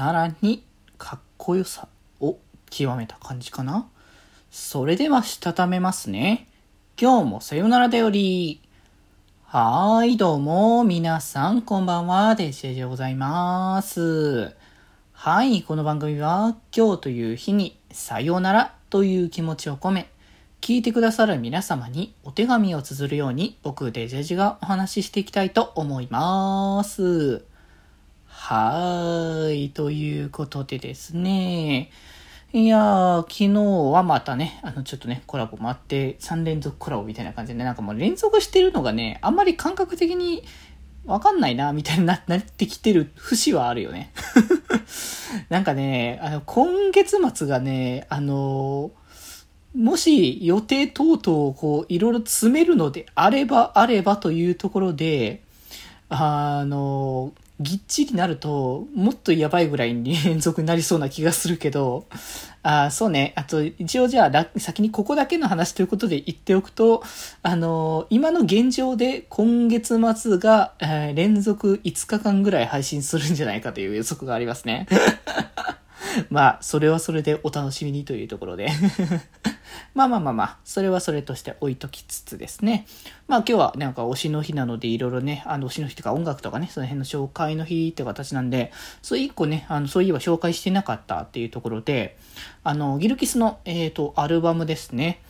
さらにかっこよさを極めた感じかな。それではしたためますね。今日もさよならだより。はーい、どうも、皆さん、こんばんは、デジェジでございます。はい、この番組は、今日という日に、さよならという気持ちを込め、聞いてくださる皆様にお手紙を綴るように、僕、デジェジがお話ししていきたいと思います。はーい、ということでですね、いやー、昨日はまたね、あの、ちょっとね、コラボもあって、3連続コラボみたいな感じでね、なんかもう連続してるのがね、あんまり感覚的にわかんないな、みたいにな ってきてる節はあるよね。なんかね、あの、今月末がね、あのもし予定等々をこう、いろいろ詰めるのであればあればというところで、あのぎっちりなると、もっとやばいぐらいに 連続になりそうな気がするけど、あそうね。あと、一応じゃあ、先にここだけの話ということで言っておくと、あのー、今の現状で今月末が、えー、連続5日間ぐらい配信するんじゃないかという予測がありますね。まあ、それはそれでお楽しみにというところでまあまあまあまあ、それはそれとして置いときつつですね。まあ今日はなんか推しの日なのでいろいろね、あの推しの日とか音楽とかね、その辺の紹介の日って形なんで、そう一個ね、あの、そういえば紹介してなかったっていうところで、あの、ギルキスの、えっ、ー、と、アルバムですね。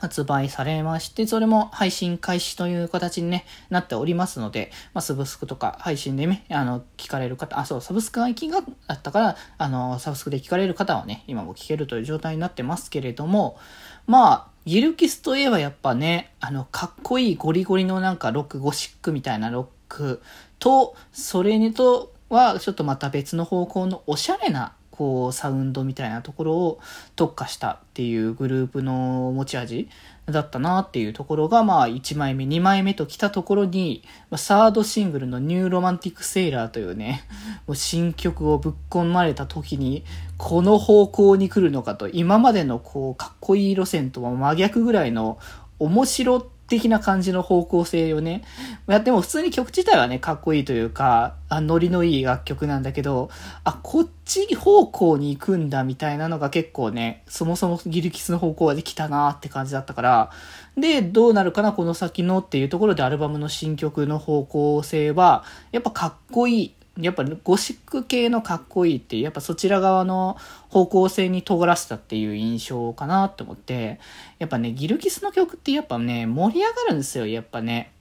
発売されまして、それも配信開始という形に、ね、なっておりますので、まあ、サブスクとか配信でね、あの、聞かれる方、あ、そう、サブスクがきがあったから、あの、サブスクで聞かれる方はね、今も聞けるという状態になってますけれども、まあ、ギルキスといえばやっぱね、あの、かっこいいゴリゴリのなんかロック、ゴシックみたいなロックと、それにとはちょっとまた別の方向のおしゃれなこう、サウンドみたいなところを特化したっていうグループの持ち味だったなっていうところが、まあ、1枚目、2枚目と来たところに、サードシングルの New Romantic Sailors というね、もう新曲をぶっ込まれた時に、この方向に来るのかと、今までのこう、かっこいい路線とは真逆ぐらいの面白って的な感じの方向性をね。やっても普通に曲自体はね、かっこいいというか、あ、ノリのいい楽曲なんだけど、あ、こっち方向に行くんだみたいなのが結構ね、そもそもギルキスの方向はできたなって感じだったから、で、どうなるかな、この先のっていうところでアルバムの新曲の方向性は、やっぱかっこいいやっぱゴシック系のかっこいいって、やっぱそちら側の方向性に尖らせたっていう印象かなと思って、やっぱね、ギルキスの曲ってやっぱね、盛り上がるんですよ、やっぱね。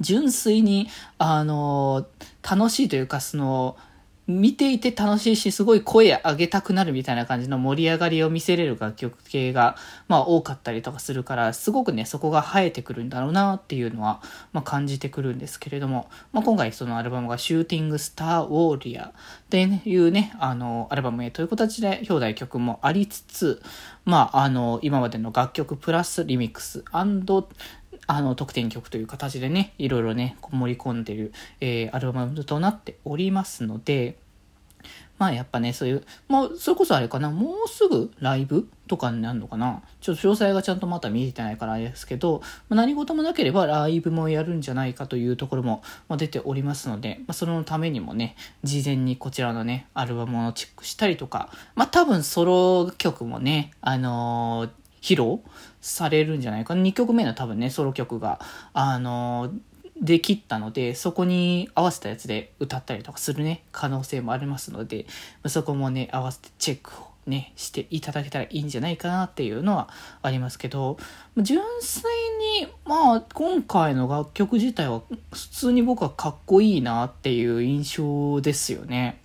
純粋に、あの、楽しいというか、その、見ていて楽しいし、すごい声上げたくなるみたいな感じの盛り上がりを見せれる楽曲系が、まあ多かったりとかするから、すごくね、そこが生えてくるんだろうなっていうのは、まあ感じてくるんですけれども、まあ今回そのアルバムがシューティングスターウォーリアっていうね、あの、アルバムへという形で表題曲もありつつ、まああの、今までの楽曲プラスリミックスあの、特典曲という形でね、いろいろね、盛り込んでる、えー、アルバムとなっておりますので、まあやっぱね、そういう、もう、それこそあれかな、もうすぐライブとかになるのかな。ちょっと詳細がちゃんとまだ見えてないからあれですけど、まあ、何事もなければライブもやるんじゃないかというところも出ておりますので、まあ、そのためにもね、事前にこちらのね、アルバムをチェックしたりとか、まあ多分ソロ曲もね、あのー披露されるんじゃないかな。2曲目の多分ね、ソロ曲が、あのできったので、そこに合わせたやつで歌ったりとかするね、可能性もありますので、そこもね、合わせてチェックをね、していただけたらいいんじゃないかなっていうのはありますけど、純粋に、まあ、今回の楽曲自体は普通に僕はかっこいいなっていう印象ですよね。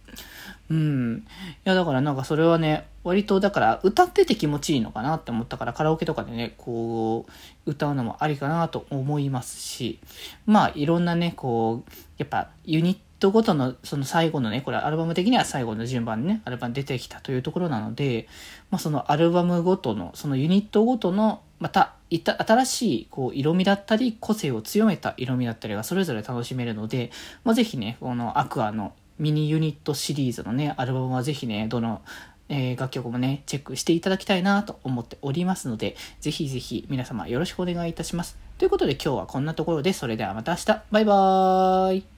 うん。いや、だからなんかそれはね、割とだから歌ってて気持ちいいのかなって思ったからカラオケとかでね、こう、歌うのもありかなと思いますし、まあいろんなね、こう、やっぱユニットごとのその最後のね、これアルバム的には最後の順番にね、アルバム出てきたというところなので、まあそのアルバムごとの、そのユニットごとの、また、いた、新しい、こう、色味だったり、個性を強めた色味だったりがそれぞれ楽しめるので、まあぜひね、このアクアのミニユニットシリーズのね、アルバムはぜひね、どの、えー、楽曲もね、チェックしていただきたいなと思っておりますので、ぜひぜひ皆様よろしくお願いいたします。ということで今日はこんなところで、それではまた明日、バイバーイ